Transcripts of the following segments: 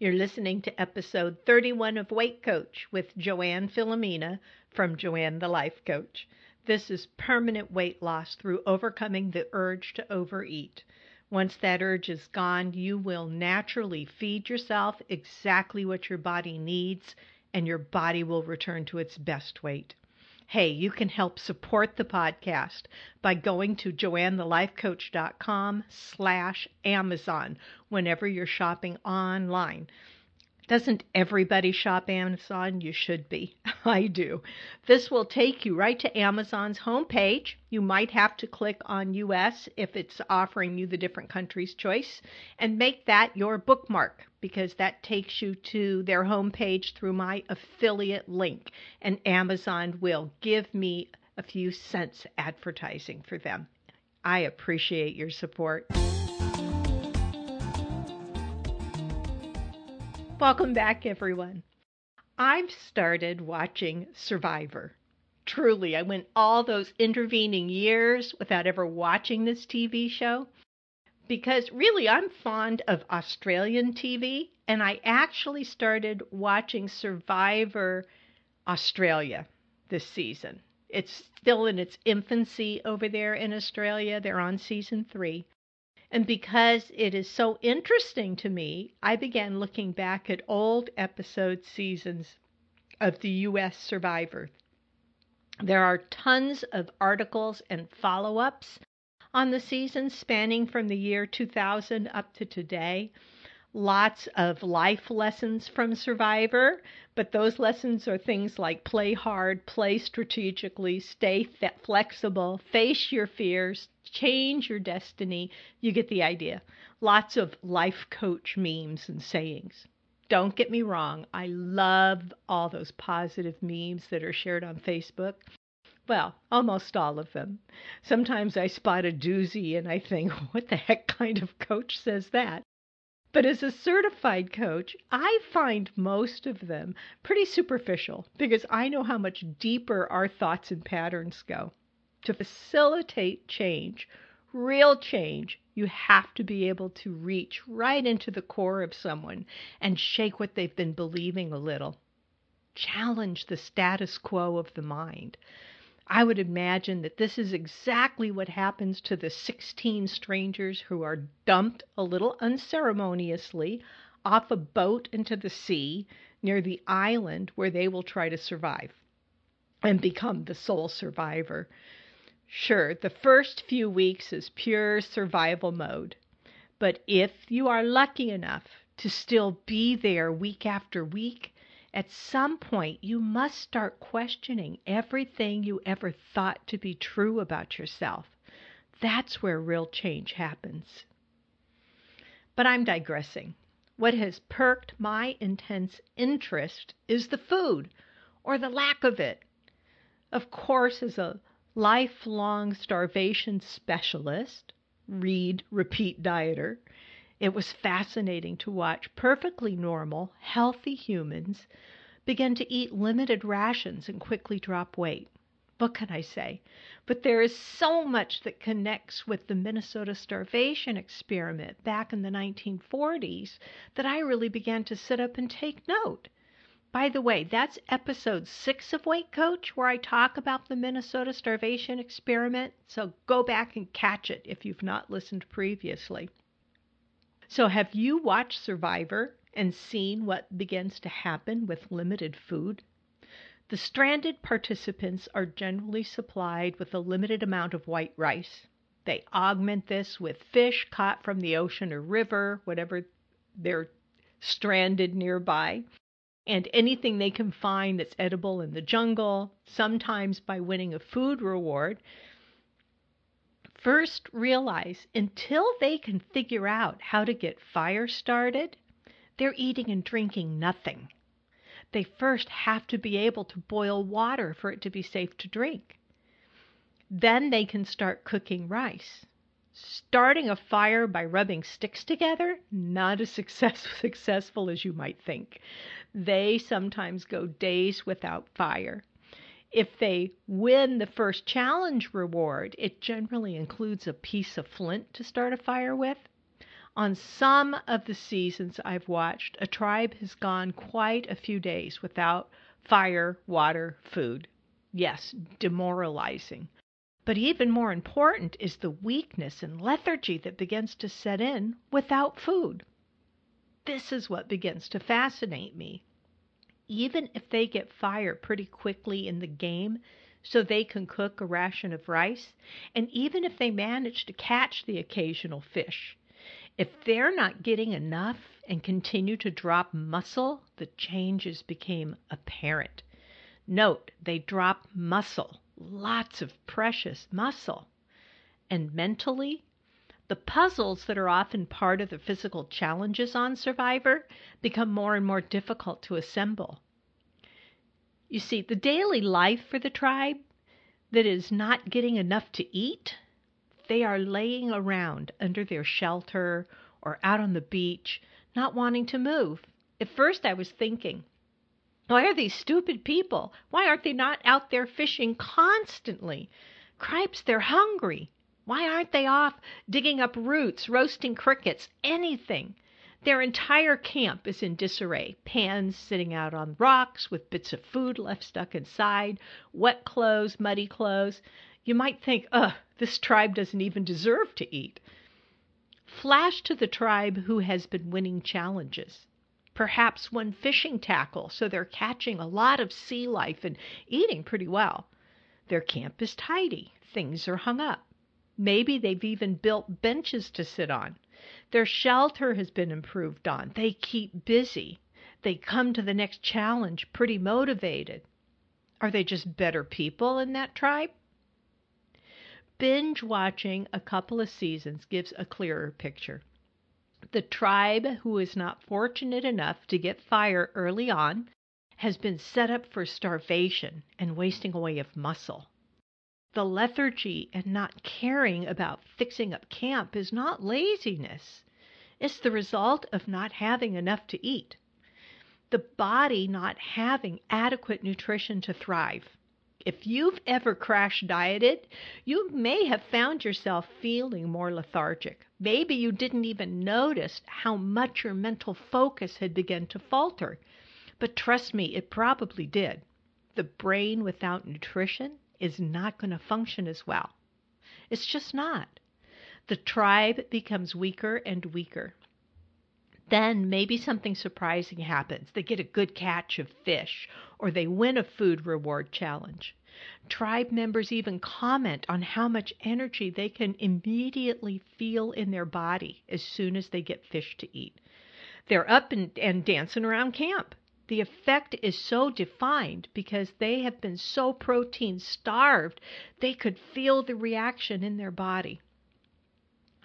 You're listening to episode 31 of Weight Coach with Joanne Filomena from Joanne the Life Coach. This is permanent weight loss through overcoming the urge to overeat. Once that urge is gone, you will naturally feed yourself exactly what your body needs, and your body will return to its best weight. Hey, you can help support the podcast by going to joannethelifecoach.com slash Amazon whenever you're shopping online. Doesn't everybody shop Amazon? You should be. I do. This will take you right to Amazon's homepage. You might have to click on US if it's offering you the different countries' choice and make that your bookmark because that takes you to their homepage through my affiliate link. And Amazon will give me a few cents advertising for them. I appreciate your support. Welcome back, everyone. I've started watching Survivor. Truly, I went all those intervening years without ever watching this TV show because really I'm fond of Australian TV, and I actually started watching Survivor Australia this season. It's still in its infancy over there in Australia. They're on season three. And because it is so interesting to me, I began looking back at old episode seasons of the U.S. Survivor. There are tons of articles and follow ups on the season spanning from the year 2000 up to today. Lots of life lessons from Survivor, but those lessons are things like play hard, play strategically, stay flexible, face your fears, change your destiny. You get the idea. Lots of life coach memes and sayings. Don't get me wrong, I love all those positive memes that are shared on Facebook. Well, almost all of them. Sometimes I spot a doozy and I think, what the heck kind of coach says that? But as a certified coach, I find most of them pretty superficial because I know how much deeper our thoughts and patterns go. To facilitate change, real change, you have to be able to reach right into the core of someone and shake what they've been believing a little. Challenge the status quo of the mind. I would imagine that this is exactly what happens to the 16 strangers who are dumped a little unceremoniously off a boat into the sea near the island where they will try to survive and become the sole survivor. Sure, the first few weeks is pure survival mode. But if you are lucky enough to still be there week after week, at some point you must start questioning everything you ever thought to be true about yourself. That's where real change happens. But I'm digressing. What has perked my intense interest is the food, or the lack of it. Of course, as a lifelong starvation specialist, read repeat dieter. It was fascinating to watch perfectly normal, healthy humans begin to eat limited rations and quickly drop weight. What can I say? But there is so much that connects with the Minnesota starvation experiment back in the 1940s that I really began to sit up and take note. By the way, that's episode six of Weight Coach, where I talk about the Minnesota starvation experiment. So go back and catch it if you've not listened previously. So, have you watched Survivor and seen what begins to happen with limited food? The stranded participants are generally supplied with a limited amount of white rice. They augment this with fish caught from the ocean or river, whatever they're stranded nearby and anything they can find that's edible in the jungle, sometimes by winning a food reward. First, realize until they can figure out how to get fire started, they're eating and drinking nothing. They first have to be able to boil water for it to be safe to drink. Then they can start cooking rice. Starting a fire by rubbing sticks together, not as success, successful as you might think. They sometimes go days without fire. If they win the first challenge reward, it generally includes a piece of flint to start a fire with. On some of the seasons I've watched, a tribe has gone quite a few days without fire, water, food. Yes, demoralizing. But even more important is the weakness and lethargy that begins to set in without food. This is what begins to fascinate me. Even if they get fire pretty quickly in the game, so they can cook a ration of rice, and even if they manage to catch the occasional fish, if they're not getting enough and continue to drop muscle, the changes became apparent. Note, they drop muscle, lots of precious muscle. And mentally, the puzzles that are often part of the physical challenges on Survivor become more and more difficult to assemble. You see, the daily life for the tribe that is not getting enough to eat they are laying around under their shelter or out on the beach, not wanting to move. At first, I was thinking, why are these stupid people? Why aren't they not out there fishing constantly? Cripes, they're hungry. Why aren't they off digging up roots, roasting crickets, anything? Their entire camp is in disarray. Pans sitting out on rocks with bits of food left stuck inside, wet clothes, muddy clothes. You might think, ugh, this tribe doesn't even deserve to eat. Flash to the tribe who has been winning challenges. Perhaps one fishing tackle, so they're catching a lot of sea life and eating pretty well. Their camp is tidy, things are hung up. Maybe they've even built benches to sit on. Their shelter has been improved on. They keep busy. They come to the next challenge pretty motivated. Are they just better people in that tribe? binge watching a couple of seasons gives a clearer picture. The tribe who is not fortunate enough to get fire early on has been set up for starvation and wasting away of muscle. The lethargy and not caring about fixing up camp is not laziness. It's the result of not having enough to eat. The body not having adequate nutrition to thrive. If you've ever crash dieted, you may have found yourself feeling more lethargic. Maybe you didn't even notice how much your mental focus had begun to falter. But trust me, it probably did. The brain without nutrition is not going to function as well. It's just not. The tribe becomes weaker and weaker. Then maybe something surprising happens. They get a good catch of fish, or they win a food reward challenge. Tribe members even comment on how much energy they can immediately feel in their body as soon as they get fish to eat. They're up and, and dancing around camp. The effect is so defined because they have been so protein starved, they could feel the reaction in their body.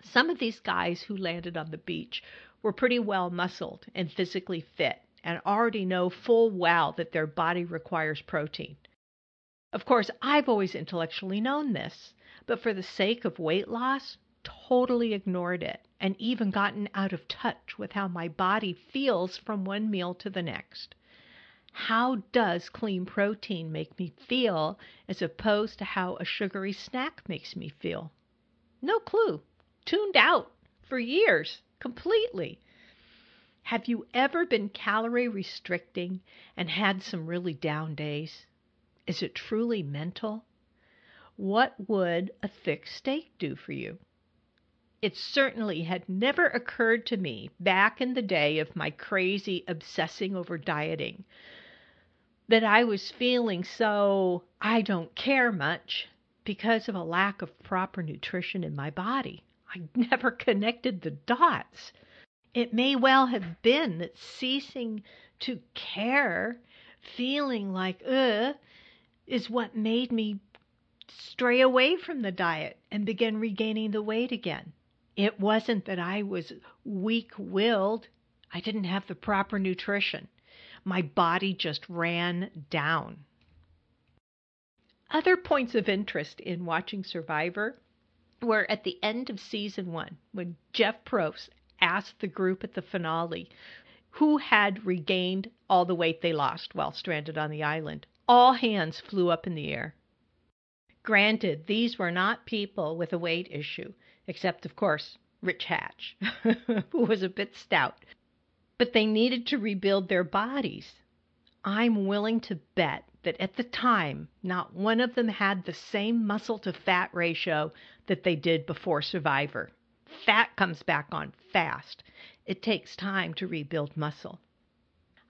Some of these guys who landed on the beach were pretty well muscled and physically fit and already know full well that their body requires protein. Of course, I've always intellectually known this, but for the sake of weight loss, totally ignored it and even gotten out of touch with how my body feels from one meal to the next. How does clean protein make me feel as opposed to how a sugary snack makes me feel? No clue. Tuned out for years completely. Have you ever been calorie restricting and had some really down days? Is it truly mental? What would a thick steak do for you? It certainly had never occurred to me back in the day of my crazy obsessing over dieting that I was feeling so I don't care much because of a lack of proper nutrition in my body. I never connected the dots. It may well have been that ceasing to care, feeling like, ugh, is what made me stray away from the diet and begin regaining the weight again. It wasn't that I was weak willed, I didn't have the proper nutrition. My body just ran down. Other points of interest in watching Survivor were at the end of season one when Jeff Probst asked the group at the finale who had regained all the weight they lost while stranded on the island. All hands flew up in the air. Granted, these were not people with a weight issue, except, of course, Rich Hatch, who was a bit stout. But they needed to rebuild their bodies. I'm willing to bet that at the time, not one of them had the same muscle to fat ratio that they did before Survivor. Fat comes back on fast. It takes time to rebuild muscle.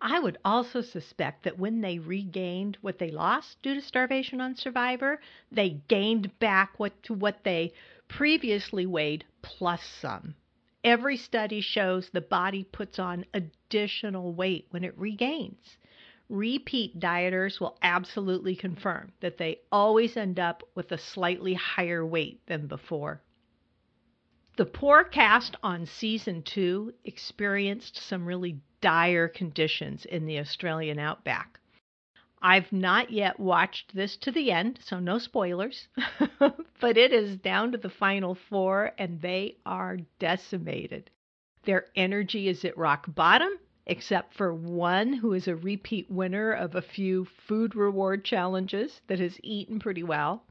I would also suspect that when they regained what they lost due to starvation on Survivor, they gained back what to what they previously weighed plus some. Every study shows the body puts on additional weight when it regains. Repeat dieters will absolutely confirm that they always end up with a slightly higher weight than before. The poor cast on season two experienced some really dire conditions in the Australian outback. I've not yet watched this to the end, so no spoilers, but it is down to the final four and they are decimated. Their energy is at rock bottom, except for one who is a repeat winner of a few food reward challenges that has eaten pretty well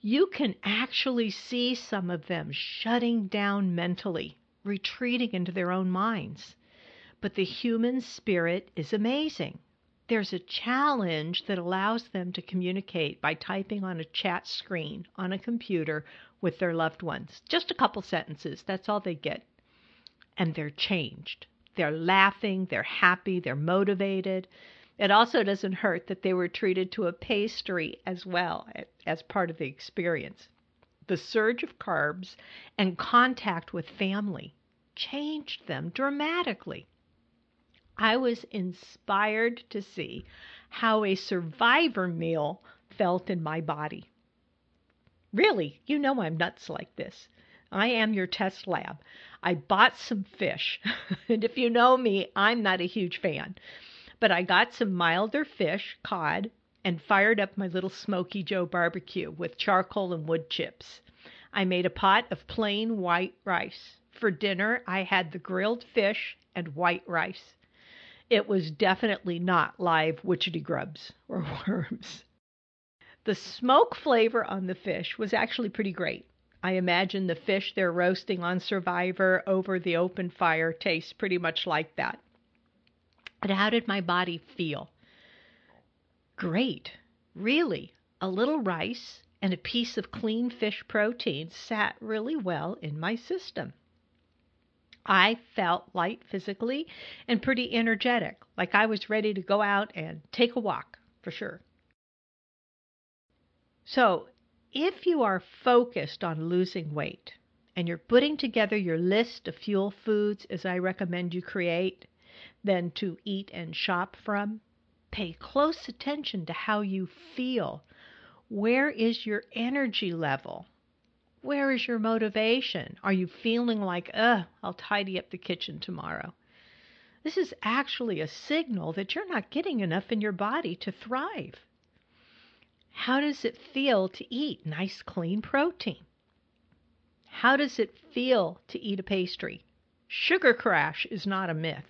you can actually see some of them shutting down mentally, retreating into their own minds. But the human spirit is amazing. There's a challenge that allows them to communicate by typing on a chat screen on a computer with their loved ones. Just a couple sentences, that's all they get. And they're changed. They're laughing, they're happy, they're motivated. It also doesn't hurt that they were treated to a pastry as well as part of the experience. The surge of carbs and contact with family changed them dramatically. I was inspired to see how a survivor meal felt in my body. Really, you know I'm nuts like this. I am your test lab. I bought some fish, and if you know me, I'm not a huge fan. But I got some milder fish, cod, and fired up my little Smokey Joe barbecue with charcoal and wood chips. I made a pot of plain white rice. For dinner, I had the grilled fish and white rice. It was definitely not live witchetty grubs or worms. The smoke flavor on the fish was actually pretty great. I imagine the fish they're roasting on Survivor over the open fire tastes pretty much like that. But how did my body feel? Great. Really. A little rice and a piece of clean fish protein sat really well in my system. I felt light physically and pretty energetic, like I was ready to go out and take a walk for sure. So, if you are focused on losing weight and you're putting together your list of fuel foods as I recommend you create, then to eat and shop from. Pay close attention to how you feel. Where is your energy level? Where is your motivation? Are you feeling like, ugh, I'll tidy up the kitchen tomorrow? This is actually a signal that you're not getting enough in your body to thrive. How does it feel to eat nice, clean protein? How does it feel to eat a pastry? Sugar crash is not a myth.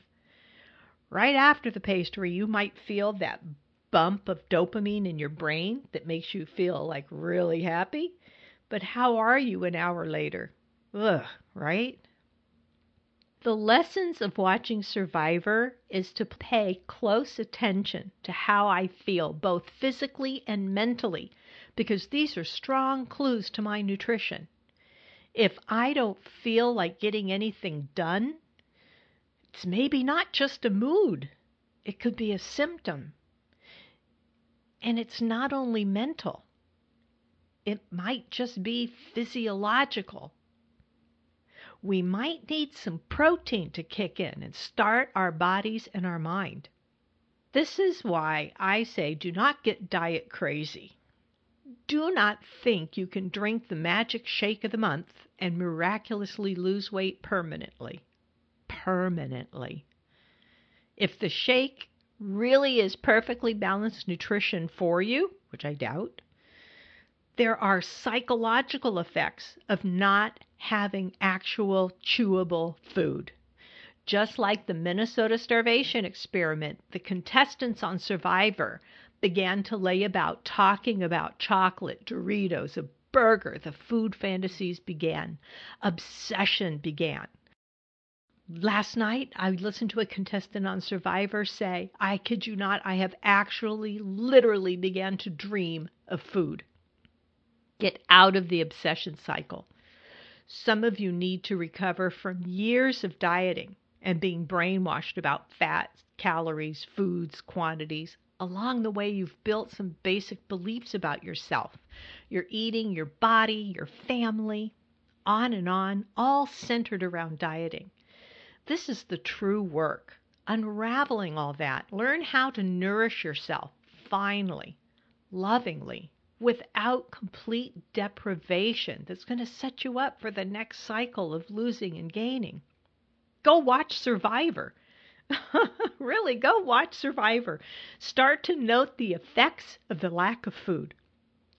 Right after the pastry, you might feel that bump of dopamine in your brain that makes you feel like really happy. But how are you an hour later? Ugh, right? The lessons of watching Survivor is to pay close attention to how I feel, both physically and mentally, because these are strong clues to my nutrition. If I don't feel like getting anything done, it's maybe not just a mood, it could be a symptom. And it's not only mental, it might just be physiological. We might need some protein to kick in and start our bodies and our mind. This is why I say do not get diet crazy. Do not think you can drink the magic shake of the month and miraculously lose weight permanently permanently. If the shake really is perfectly balanced nutrition for you, which I doubt, there are psychological effects of not having actual chewable food. Just like the Minnesota starvation experiment, the contestants on Survivor began to lay about talking about chocolate, Doritos, a burger, the food fantasies began. Obsession began. Last night, I listened to a contestant on Survivor say, I kid you not, I have actually, literally began to dream of food. Get out of the obsession cycle. Some of you need to recover from years of dieting and being brainwashed about fats, calories, foods, quantities. Along the way, you've built some basic beliefs about yourself, your eating, your body, your family, on and on, all centered around dieting. This is the true work. Unraveling all that. Learn how to nourish yourself finally, lovingly, without complete deprivation that's going to set you up for the next cycle of losing and gaining. Go watch Survivor. really, go watch Survivor. Start to note the effects of the lack of food.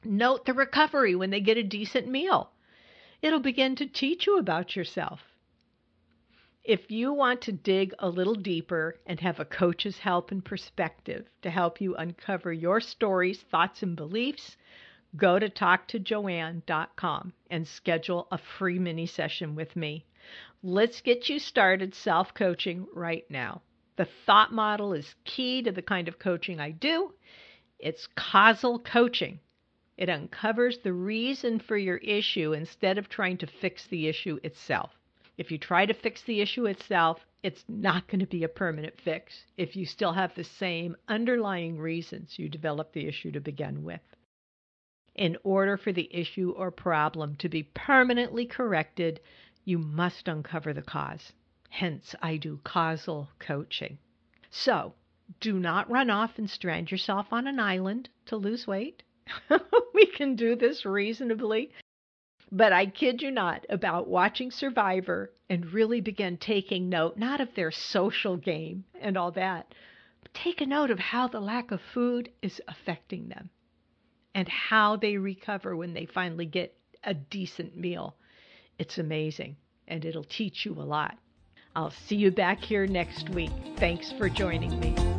Note the recovery when they get a decent meal. It'll begin to teach you about yourself. If you want to dig a little deeper and have a coach's help and perspective to help you uncover your stories, thoughts, and beliefs, go to talktojoanne.com and schedule a free mini session with me. Let's get you started self coaching right now. The thought model is key to the kind of coaching I do. It's causal coaching. It uncovers the reason for your issue instead of trying to fix the issue itself. If you try to fix the issue itself, it's not going to be a permanent fix if you still have the same underlying reasons you developed the issue to begin with. In order for the issue or problem to be permanently corrected, you must uncover the cause. Hence, I do causal coaching. So, do not run off and strand yourself on an island to lose weight. we can do this reasonably but I kid you not about watching Survivor and really begin taking note, not of their social game and all that, but take a note of how the lack of food is affecting them and how they recover when they finally get a decent meal. It's amazing and it'll teach you a lot. I'll see you back here next week. Thanks for joining me.